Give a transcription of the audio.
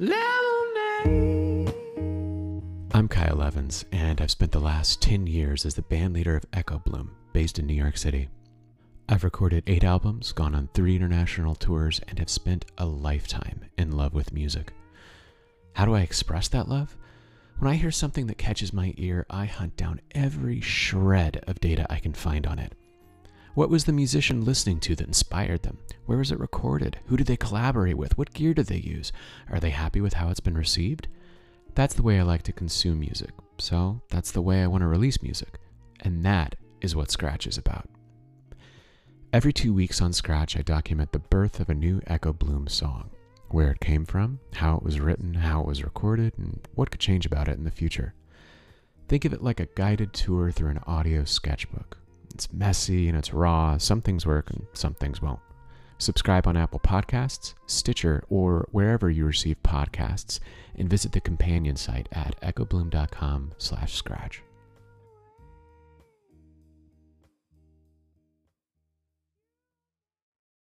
Lemonade. I'm Kyle Evans, and I've spent the last 10 years as the band leader of Echo Bloom, based in New York City. I've recorded eight albums, gone on three international tours, and have spent a lifetime in love with music. How do I express that love? When I hear something that catches my ear, I hunt down every shred of data I can find on it. What was the musician listening to that inspired them? Where was it recorded? Who did they collaborate with? What gear did they use? Are they happy with how it's been received? That's the way I like to consume music, so that's the way I want to release music. And that is what Scratch is about. Every two weeks on Scratch, I document the birth of a new Echo Bloom song where it came from, how it was written, how it was recorded, and what could change about it in the future. Think of it like a guided tour through an audio sketchbook. It's messy and it's raw. Some things work and some things won't. Subscribe on Apple Podcasts, Stitcher, or wherever you receive podcasts, and visit the companion site at echobloom.com slash scratch.